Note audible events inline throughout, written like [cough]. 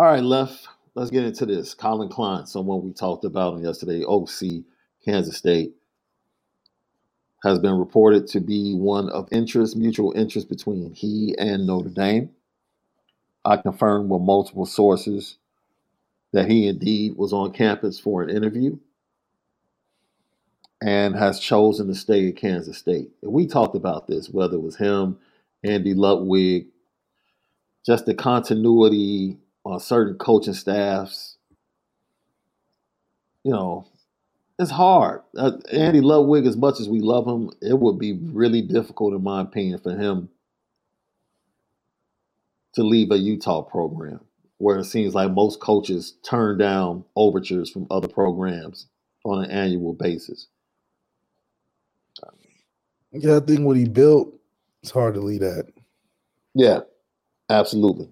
All right, left. Let's get into this. Collin Klein, someone we talked about yesterday, OC, Kansas State, has been reported to be one of interest, mutual interest between he and Notre Dame. I confirmed with multiple sources that he indeed was on campus for an interview and has chosen to stay at Kansas State. And we talked about this, whether it was him, Andy Ludwig, just the continuity on certain coaching staffs. You know, it's hard. Uh, Andy Ludwig, as much as we love him, it would be really difficult, in my opinion, for him to leave a Utah program where it seems like most coaches turn down overtures from other programs on an annual basis. Yeah, I think what he built, it's hard to leave that. Yeah, absolutely.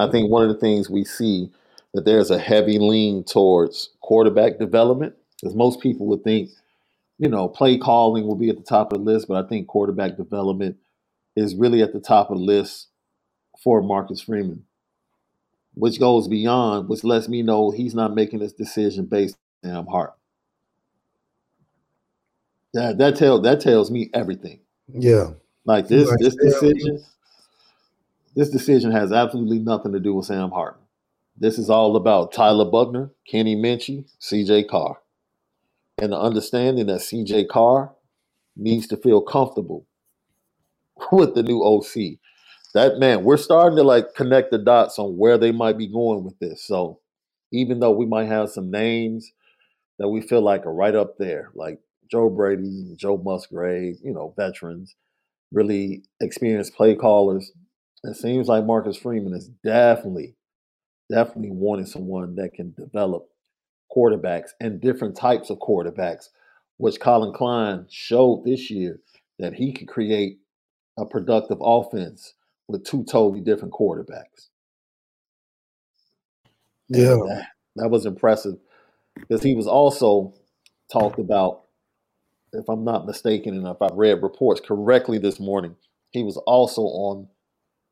I think one of the things we see that there's a heavy lean towards quarterback development, because most people would think, you know, play calling will be at the top of the list, but I think quarterback development is really at the top of the list for Marcus Freeman which goes beyond, which lets me know he's not making this decision based on Sam Hart. That that tells that tells me everything. Yeah. Like this like this decision, this decision has absolutely nothing to do with Sam Hartman. This is all about Tyler Buchner, Kenny Minchey, CJ Carr. And the understanding that CJ Carr needs to feel comfortable [laughs] with the new OC that man, we're starting to like connect the dots on where they might be going with this. So even though we might have some names that we feel like are right up there, like Joe Brady, Joe Musgrave, you know, veterans, really experienced play callers. It seems like Marcus Freeman is definitely, definitely wanting someone that can develop quarterbacks and different types of quarterbacks, which Collin Klein showed this year that he could create a productive offense with two totally different quarterbacks. Yeah, that, that was impressive because he was also talked about, if I'm not mistaken, and if I read reports correctly this morning, he was also on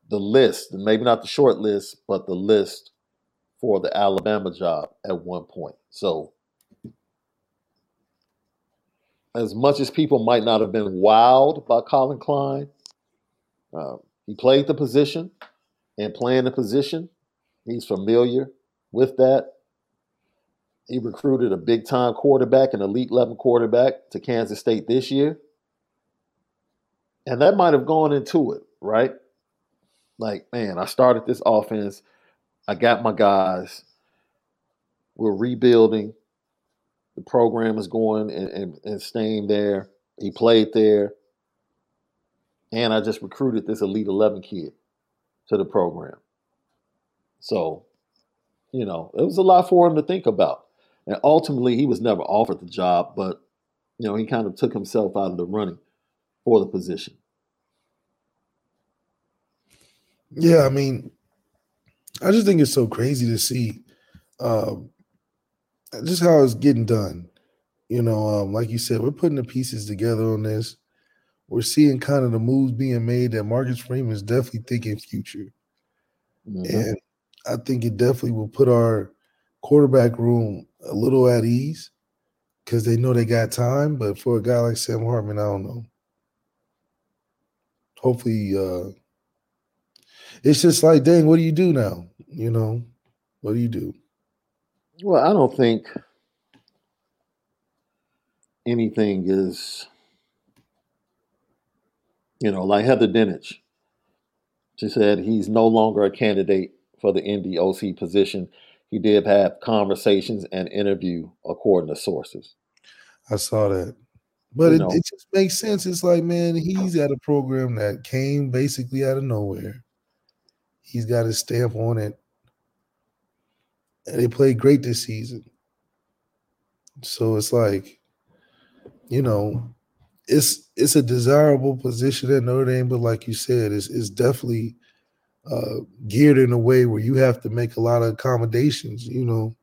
the list, and maybe not the short list, but the list for the Alabama job at one point. So, as much as people might not have been wowed by Collin Klein, um, he played the position and playing the position. He's familiar with that. He recruited a big time quarterback, an elite level quarterback to Kansas State this year. And that might have gone into it, right? Like, man, I started this offense. I got my guys. We're rebuilding. The program is going and, and, and staying there. He played there. And I just recruited this Elite 11 kid to the program. So, you know, it was a lot for him to think about. And ultimately, he was never offered the job, but, you know, he kind of took himself out of the running for the position. Yeah, I mean, I just think it's so crazy to see um, just how it's getting done. You know, um, like you said, we're putting the pieces together on this we're seeing kind of the moves being made that Marcus Freeman is definitely thinking future. Mm-hmm. And I think it definitely will put our quarterback room a little at ease because they know they got time. But for a guy like Sam Hartman, I don't know. Hopefully, uh, it's just like, dang, what do you do now? You know, what do you do? Well, I don't think anything is, you know, like Heather Dinich. She said he's no longer a candidate for the NDOC position. He did have conversations and interview, according to sources. I saw that. But it, it, just makes sense. It's like, man, he's at a program that came basically out of nowhere. He's got his stamp on it. And they played great this season. So it's like, you know, it's it's a desirable position at Notre Dame, but like you said, it's it's definitely uh, geared in a way where you have to make a lot of accommodations. You know,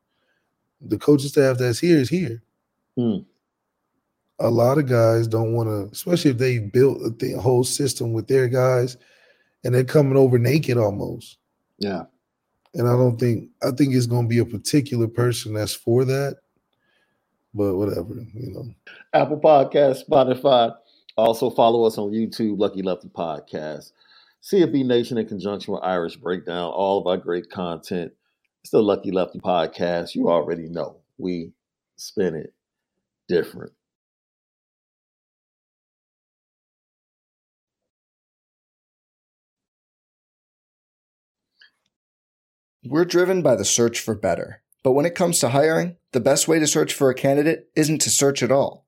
the coaching staff that's here is here. Hmm. A lot of guys don't want to, especially if they built the whole system with their guys, and they're coming over naked almost. Yeah. And I don't think I think it's going to be a particular person that's for that. But whatever, you know. Apple Podcast, Spotify. Also follow us on YouTube, Lucky Lefty Podcast. CFB Nation in conjunction with Irish Breakdown, all of our great content. It's the Lucky Lefty podcast. You already know we spin it different. We're driven by the search for better. But when it comes to hiring, the best way to search for a candidate isn't to search at all.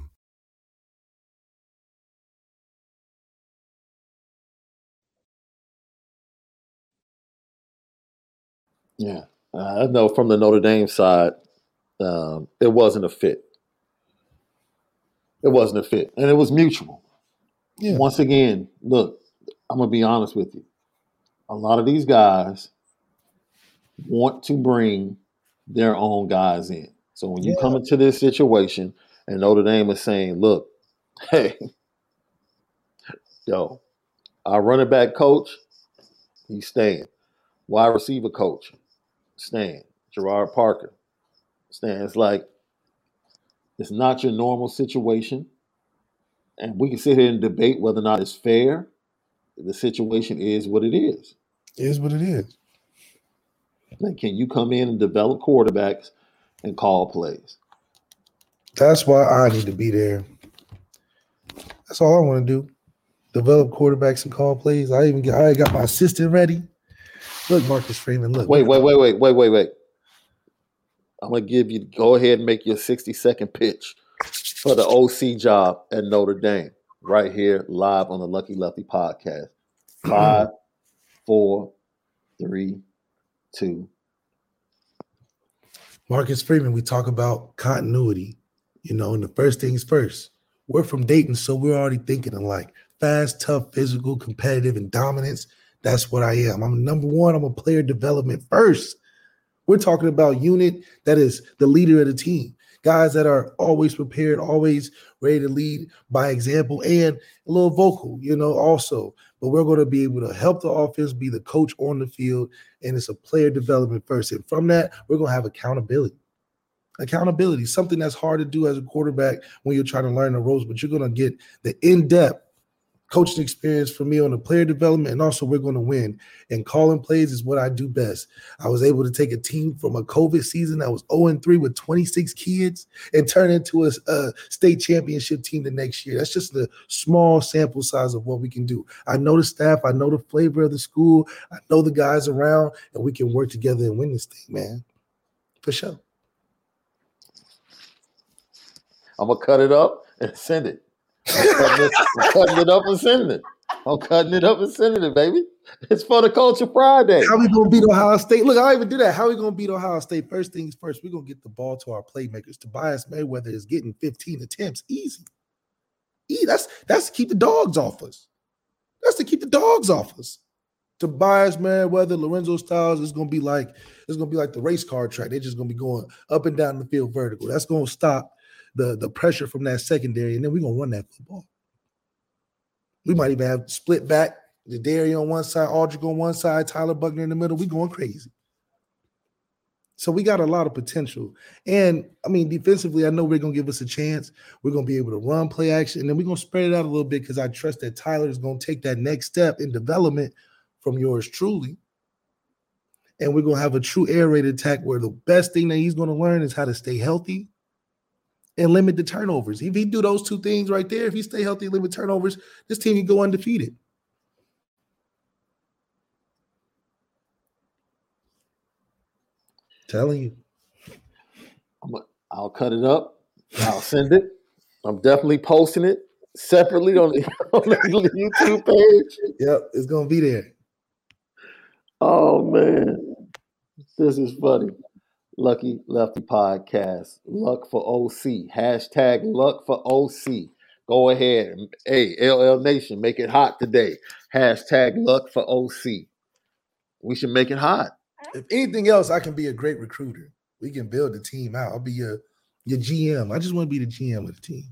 Yeah. I know from the Notre Dame side, um, it wasn't a fit. It wasn't a fit. And it was mutual. Yeah. Once again, look, I'm going to be honest with you. A lot of these guys want to bring their own guys in. So when you yeah. come into this situation and Notre Dame is saying, look, [laughs] hey, yo, our running back coach, he's staying. Wide receiver coach, staying. Gerad Parker, staying. It's like, it's not your normal situation. And we can sit here and debate whether or not it's fair. The situation is what it is. It is what it is. Like, can you come in and develop quarterbacks and call plays? That's why I need to be there. That's all I want to do. Develop quarterbacks and call plays. I even get I got my assistant ready. Look, Marcus Freeman. Look. Wait, wait, wait, wait, wait, wait, wait. I'm gonna give you go ahead and make your 60 second pitch for the OC job at Notre Dame right here live on the Lucky Lefty podcast. [clears throat] Five, four, three, two. Marcus Freeman, we talk about continuity, you know, and the first things first. We're from Dayton, so we're already thinking alike. Fast, tough, physical, competitive, and dominance. That's what I am. I'm number one. I'm a player development first. We're talking about unit that is the leader of the team. Guys that are always prepared, always ready to lead by example, and a little vocal, you know, also but we're going to be able to help the offense be the coach on the field. And it's a player development first. And from that, we're going to have accountability. Accountability, something that's hard to do as a quarterback when you're trying to learn the ropes, but you're going to get the in depth coaching experience for me on the player development, and also we're going to win. And calling plays is what I do best. I was able to take a team from a COVID season that was 0 3 with 26 kids and turn into a, a, state championship team the next year. That's just the small sample size of what we can do. I know the staff, I know the flavor of the school, I know the guys around, and we can work together and win this thing, man. For sure. I'm gonna cut it up and send it. Cutting, it, I'm cutting it up and sending it. I'm cutting it up and sending it, baby. It's for the culture Friday. How we gonna beat Ohio State? Look, I even do that. How we gonna beat Ohio State? First things first, we're gonna get the ball to our playmakers. Tobias Merriweather is getting 15 attempts. Easy. That's that's to keep the dogs off us. That's to keep the dogs off us. Tobias Merriweather, Lorenzo Styles is gonna be like it's gonna be like the race car track. They're just gonna be going up and down the field vertical. That's gonna stop the the pressure from that secondary, and then we're gonna run that football. We might even have split back the Dairy on one side, Aldridge on one side, Tyler Buchner in the middle. We're going crazy. So we got a lot of potential. And I mean, defensively, I know we're gonna give us a chance. We're gonna be able to run play action, and then we're gonna spread it out a little bit because I trust that Tyler is gonna take that next step in development from yours truly. And we're gonna have a true air raid attack where the best thing that he's gonna learn is how to stay healthy and limit the turnovers. If he do those two things right there, if he stay healthy, limit turnovers, this team can go undefeated. Telling you. I'm a, I'll cut it up. I'll send it. I'm definitely posting it separately on the, [laughs] on the YouTube page. Yep, it's gonna be there. Oh man, this is funny. Lucky Lefty Podcast. Luck for OC. Hashtag luck for OC. Go ahead. Hey, LL Nation, make it hot today. Hashtag luck for OC. We should make it hot. If anything else, I can be a great recruiter. We can build the team out. I'll be your your GM. I just want to be the GM of the team.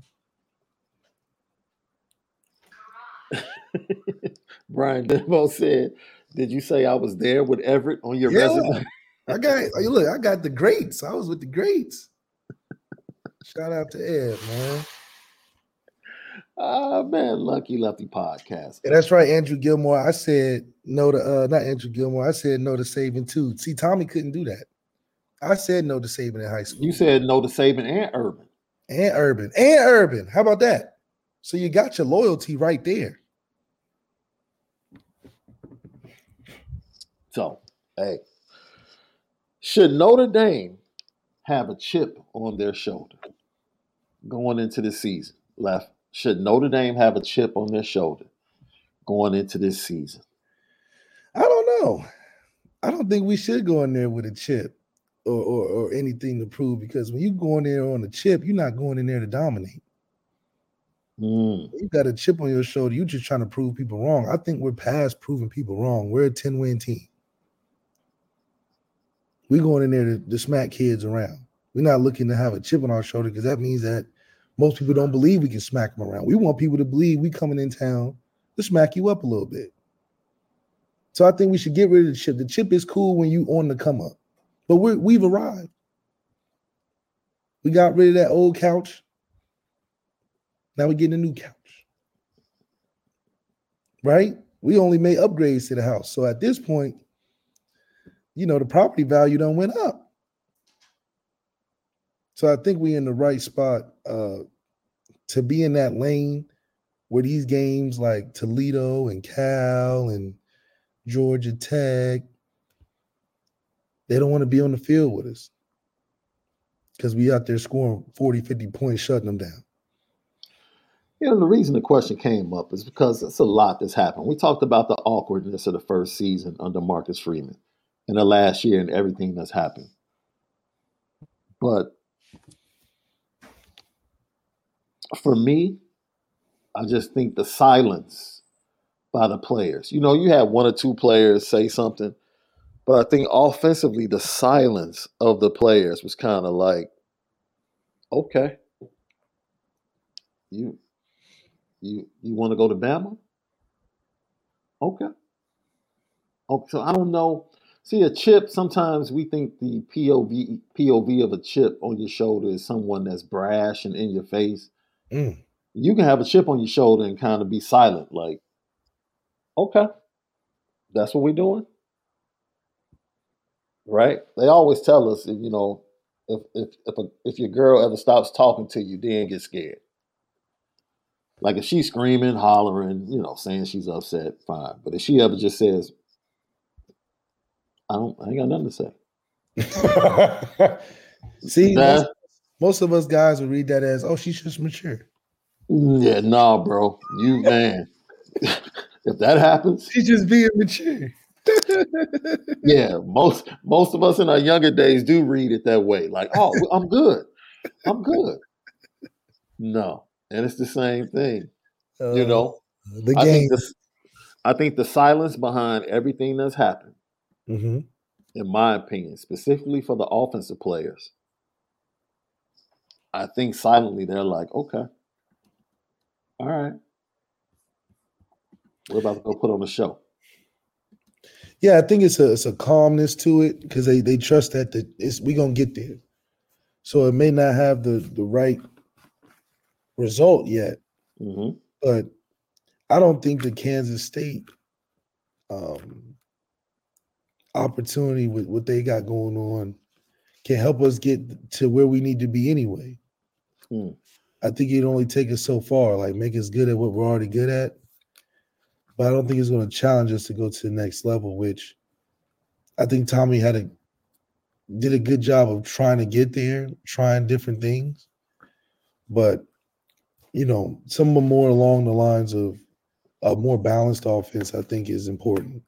[laughs] Brian Demo said, Did you say I was there with Everett on your Yeah. resume? I got you. look, I got the greats. I was with the greats. Shout out to Ed, man. Ah man, Lucky Lefty Podcast. Yeah, that's right, Andrew Gilmore. I said no to uh not Andrew Gilmore. I said no to Saban too. See, Tommy couldn't do that. I said no to Saban in high school. You said no to Saban and Urban. and Urban and Urban. How about that? So you got your loyalty right there. So, hey, should Notre Dame have a chip on their shoulder going into the season? Left. Should Notre Dame have a chip on their shoulder going into this season? I don't know. I don't think we should go in there with a chip or, or, or anything to prove because when you go in there on a chip, you're not going in there to dominate. Mm, You got a chip on your shoulder. You're just trying to prove people wrong. I think we're past proving people wrong. We're a 10 win team. We're going in there to, to smack kids around. We're not looking to have a chip on our shoulder because that means that most people don't believe we can smack them around. We want people to believe we coming in town to smack you up a little bit. So I think we should get rid of the chip. The chip is cool when you on the come up, but we're, we've arrived. We got rid of that old couch. Now we're getting a new couch. Right? We only made upgrades to the house. So at this point, you know, the property value done went up. So I think we're in the right spot uh to be in that lane where these games like Toledo and Cal and Georgia Tech, they don't want to be on the field with us because we out there scoring 40, 50 points, shutting them down. You know, the reason the question came up is because it's a lot that's happened. We talked about the awkwardness of the first season under Marcus Freeman and the last year and everything that's happened. But for me, I just think the silence by the players. You know, you had one or two players say something, but I think offensively, the silence of the players was kind of like, okay, you you you want to go to Bama? Okay. Okay. so I don't know. See, a chip. Sometimes we think the POV POV of a chip on your shoulder is someone that's brash and in your face. Mm. You can have a chip on your shoulder and kind of be silent, like, okay, that's what we're doing, right? They always tell us, you know, if if if, a, if your girl ever stops talking to you, then get scared. Like if she's screaming, hollering, you know, saying she's upset, fine. But if she ever just says, I don't I ain't got nothing to say. [laughs] See, most, most of us guys would read that as, oh, she's just mature. Yeah, nah, bro. You man. [laughs] if that happens, She's just being mature. [laughs] yeah, most most of us in our younger days do read it that way. Like, oh, I'm good. I'm good. No. And it's the same thing. You Uh, know, the I game. think the I think the silence behind everything that's happened, Mhm. in my opinion, specifically for the offensive players, I think silently they're like, okay, all right, we're about to go put on a show. Yeah, I think it's a it's a calmness to it because they they trust that the it's we gonna get there. So it may not have the the right result yet, hmm but I don't think the Kansas State um, opportunity with what they got going on can help us get to where we need to be anyway. Hmm. I think it'd only take us so far, like make us good at what we're already good at. But I don't think it's going to challenge us to go to the next level, which I think Tommy had a did a good job of trying to get there, trying different things. But you know, some more along the lines of a more balanced offense, I think is important.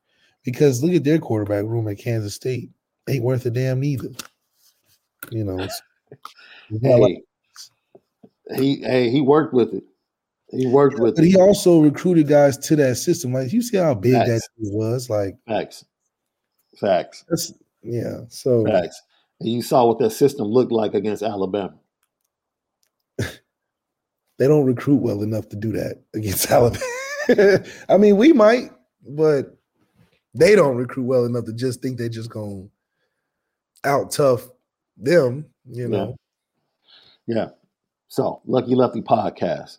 Because look at their quarterback room at Kansas State. Ain't worth a damn either. You know, it's, it's like- Hey, he hey he worked with it. He worked with but it. he also recruited guys to that system. Like you see how big that Facts. team was. Like Facts, facts, yeah. So facts. And you saw what that system looked like against Alabama. [laughs] they don't recruit well enough to do that against [laughs] Alabama. I mean, we might, but they don't recruit well enough to just think they're just gonna out tough them, you know. Yeah. So, Lucky Lefty podcast.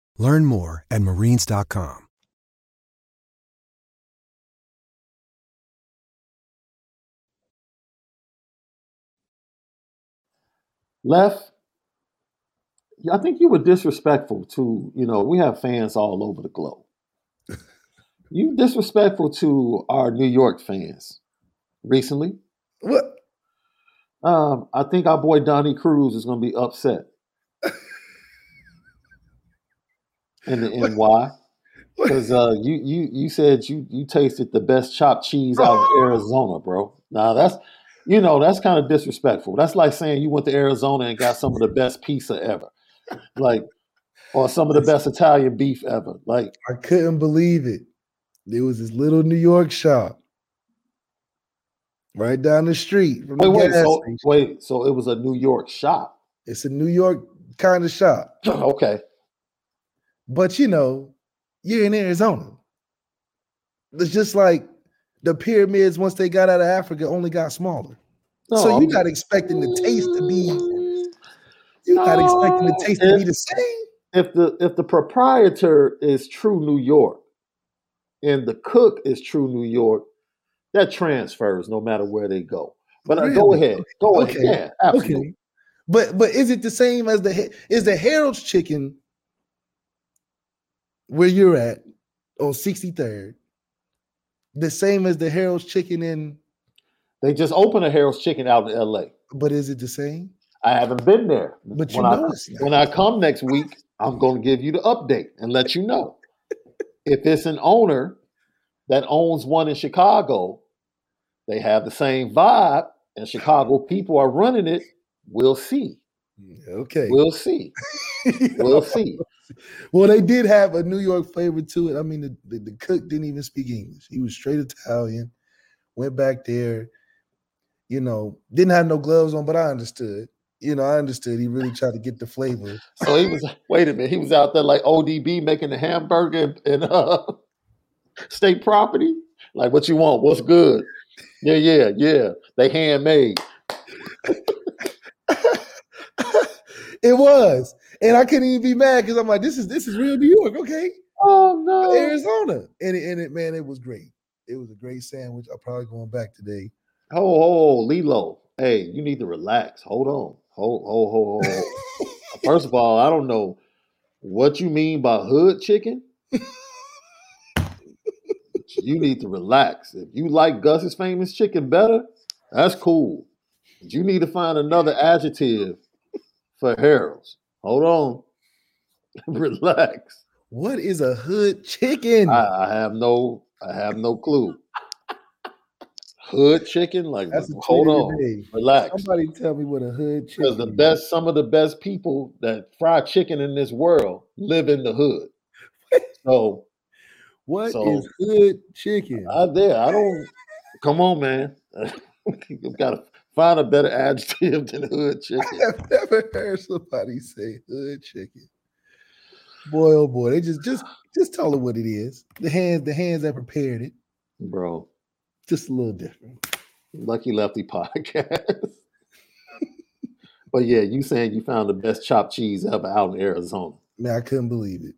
Learn more at marines.com. Left, I think you were disrespectful to, you know, we have fans all over the globe. [laughs] you disrespectful to our New York fans recently. What? Um, I think our boy Donnie Cruz is going to be upset. [laughs] and, [laughs] and why? Because uh, you you you said you you tasted the best chopped cheese out of [laughs] Arizona, bro. Now that's you know that's kind of disrespectful. That's like saying you went to Arizona and got some of the best pizza ever, like or some of the best Italian beef ever. Like I couldn't believe it. There was this little New York shop right down the street from the wait, wait, so wait, so it was a New York shop. It's a New York kind of shop, [clears throat] okay, but you know, you're in Arizona. It's just like the pyramids once they got out of Africa only got smaller. No, so I'm- you're not expecting the taste to be You're not expecting the taste to be the same. If the if the proprietor is true New York and the cook is true New York, that transfers no matter where they go. But uh, go ahead, go Okay. ahead. Yeah, absolutely. Okay. But but is it the same as the is the Harold's chicken where you're at on 63rd the same as the Harold's chicken in They just opened a Harold's Chicken out in L.A. but is it the same? I haven't been there, But you when know I, when I come next week, I'm going to give you the update and let you know [laughs] if it's an owner that owns one in Chicago. They have the same vibe, and Chicago people are running it. We'll see. Okay. We'll see. [laughs] We'll see. Well, they did have a New York flavor to it. I mean, the, the, the cook didn't even speak English. He was straight Italian. Went back there, you know, didn't have no gloves on, but I understood. You know, I understood. He really tried to get the flavor. So he was. Wait a minute. He was out there like ODB making the hamburger and uh, [laughs] state property. Like, what you want? What's good? Yeah, yeah, yeah. They handmade. [laughs] it was, and I couldn't even be mad because I'm like, this is this is real New York, okay? Oh no. Arizona, and it, and it, man, it was great. It was a great sandwich. I'm probably going back today. Oh, oh, Lilo. Hey, you need to relax. Hold on. Hold, hold, hold, hold. [laughs] First of all, I don't know what you mean by hood chicken. you need to relax. If you like Gus's famous chicken better, that's cool. But you need to find another adjective for Harold's. Hold on. [laughs] relax. What is a hood chicken? I, I have no I have no clue. Hood chicken? Like That's hold on. day. Relax. Somebody tell me what a hood chicken. Because the is. best, some of the best people that fry chicken in this world live in the hood. So What is so- hood chicken? I there, I don't. Come on, man. [laughs] you gotta find a better adjective [laughs] than hood chicken, I've never heard somebody say hood chicken. Boy, oh boy, they just just just tell them what it is. The hands, the hands that prepared it, bro. just a little different. Lucky Lefty [laughs] podcast. but yeah, you saying you found the best chopped cheese ever out in Arizona? Man, I couldn't believe it.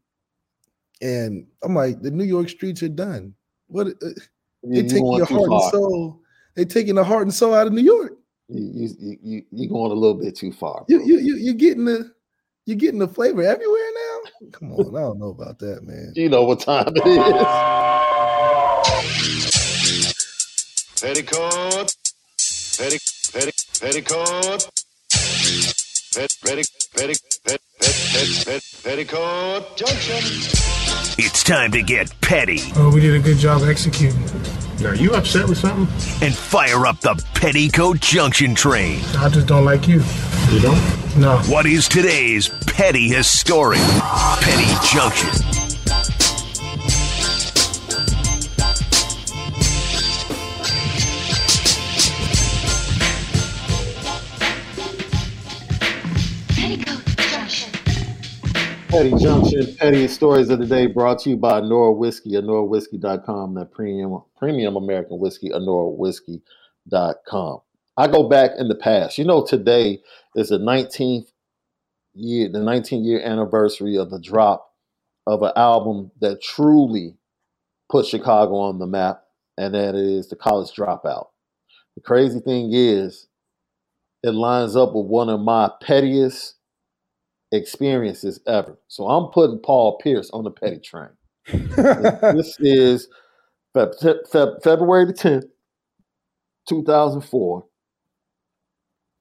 And I'm like, the New York streets are done. What uh, You, they you your heart and soul. They taking the heart and soul out of New York. You you you you you going a little bit too far. You bro. you you you're getting the you're getting the flavor everywhere now. Come on, I don't know about that, man. You know what time it is. Petticoat. Petti, petti, petticoat. Pet, petti, petti, pet, pet, pet, pet, petticoat junction. It's time to get petty Oh, we did a good job executing. Are you upset with something? and fire up the Petticoat Junction train. I just don't like you. You don't? No. What is today's petty historic Petty Junction? Petty Junction, pettiest stories of the day brought to you by Nora Whiskey, AnoraWhiskey.com, that premium premium American whiskey, AnoraWhiskey.com. I go back in the past. You know, today is the 19th year, the 19 year anniversary of the drop of an album that truly put Chicago on the map, and that is the College Dropout. The crazy thing is, it lines up with one of my pettiest experiences ever. So I'm putting Paul Pierce on the petty train. [laughs] this is Feb- Feb- Feb- February the 10th, 2004.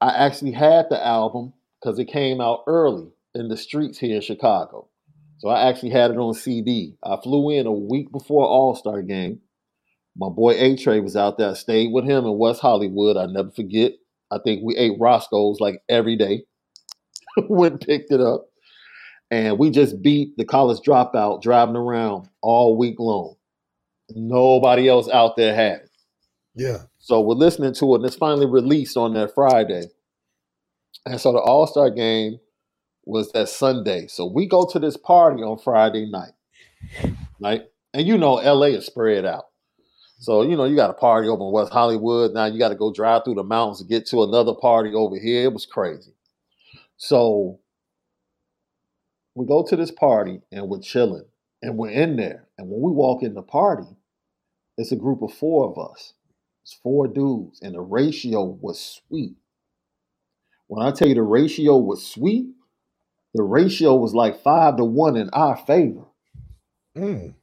I actually had the album because it came out early in the streets here in Chicago. So I actually had it on CD. I flew in a week before All Star game. My boy A Trey was out there. I stayed with him in West Hollywood. I never forget. I think we ate Roscoe's like every day. [laughs] Went and picked it up. And we just beat the college dropout driving around all week long. Nobody else out there had it. Yeah. So we're listening to it, and it's finally released on that Friday. And so the All Star game was that Sunday. So we go to this party on Friday night, right? And you know, LA is spread out. So, you know, you got a party over in West Hollywood. Now you got to go drive through the mountains to get to another party over here. It was crazy. So we go to this party and we're chilling and we're in there. And when we walk in the party, it's a group of four of us. It's four dudes, and the ratio was sweet. When I tell you the ratio was sweet, the ratio was like five to one in our favor. Mm.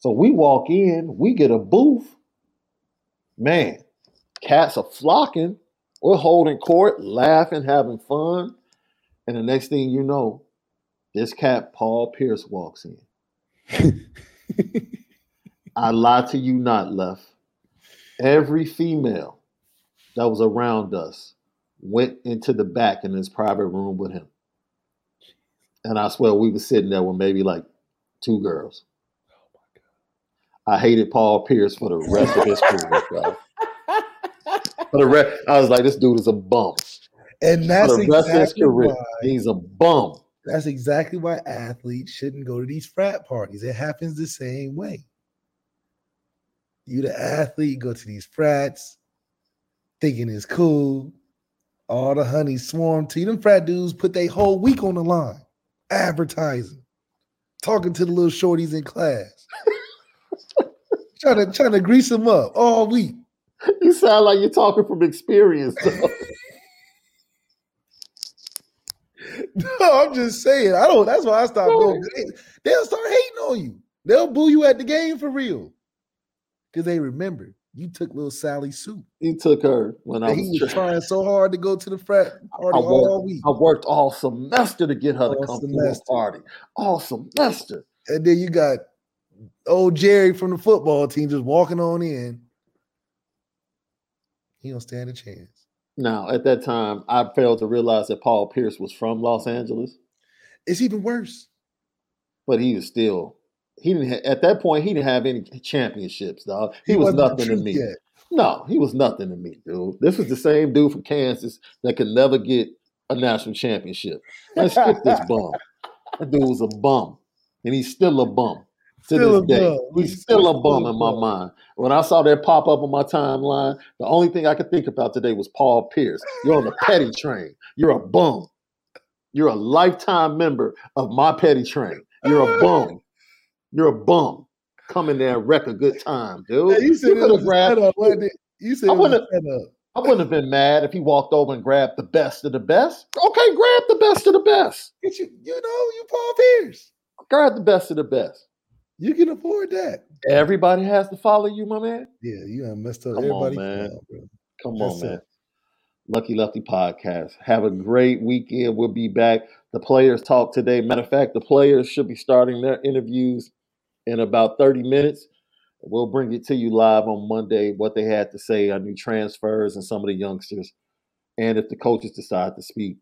So we walk in, we get a booth. Man, cats are flocking. We're holding court, laughing, having fun. And the next thing you know, this cat, Paul Pierce, walks in. [laughs] I lie to you not, left. Every female that was around us went into the back in his private room with him. And I swear we were sitting there with maybe like two girls. Oh my god. I hated Paul Pierce for the rest of his career, bro. For the rest, I was like, this dude is a bum. And that's for the rest of his exactly career, why he's a bum. that's exactly why athletes shouldn't go to these frat parties. It happens the same way. You the athlete go to these frats, thinking it's cool. All the honey swarm to you. Them frat dudes put their whole week on the line, advertising, talking to the little shorties in class, trying to trying to grease them up all week. [laughs] You sound like you're talking from experience. [laughs] No, I'm just saying. I don't. That's why I stopped going. They, they'll start hating on you. They'll boo you at the game for real, because they remember you took little Sally soup. he took her when I And he was was. trying so hard to go to the frat party I all worked, week, I worked all semester to get her to All come to the party. All semester. and then you got old Jerry from the football team just walking on in. He don't stand a chance. Now, at that time, I failed to realize that Paul Pierce was from Los Angeles, It's even worse. but he was still. He didn't. Ha- at that point, he didn't have any championships, dog. He, was wasn't nothing to me. yet. No, he was nothing to me, dude. This was the same dude from Kansas that could never get a national championship. Let's skip this [laughs] bum. That dude was a bum, and he's still a bum to Still this a day. bum. He's still a bum in my mind. When I saw that pop up on my timeline, the only thing I could think about today was Paul Pierce. You're on the petty train. You're a bum. You're a lifetime member of my petty train. You're a bum. You're a bum. Come in there and wreck a good time, dude. Hey, you said it coulda was a grabbed- setup. You said I it was a wouldn't- I wouldn't have been mad if he walked over and grabbed the best of the best. Okay, grab the best of the best. You, you know, you Paul Pierce. Grab the best of the best. You can afford that. Everybody has to follow you, my man. Yeah, you done messed up Come on, everybody. man. Come on, bro. Come That's on, man. it. Lucky Lefty Podcast. Have a great weekend. We'll be back. The players talk today. Matter of fact, the players should be starting their interviews in about 30 minutes. We'll bring it to you live on Monday, what they had to say on new transfers and some of the youngsters, and if the coaches decide to speak.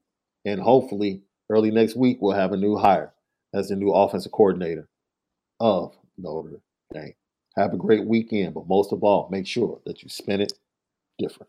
And hopefully, early next week, we'll have a new hire as the new offensive coordinator of Notre Dame. Have a great weekend, but most of all, make sure that you spend it different.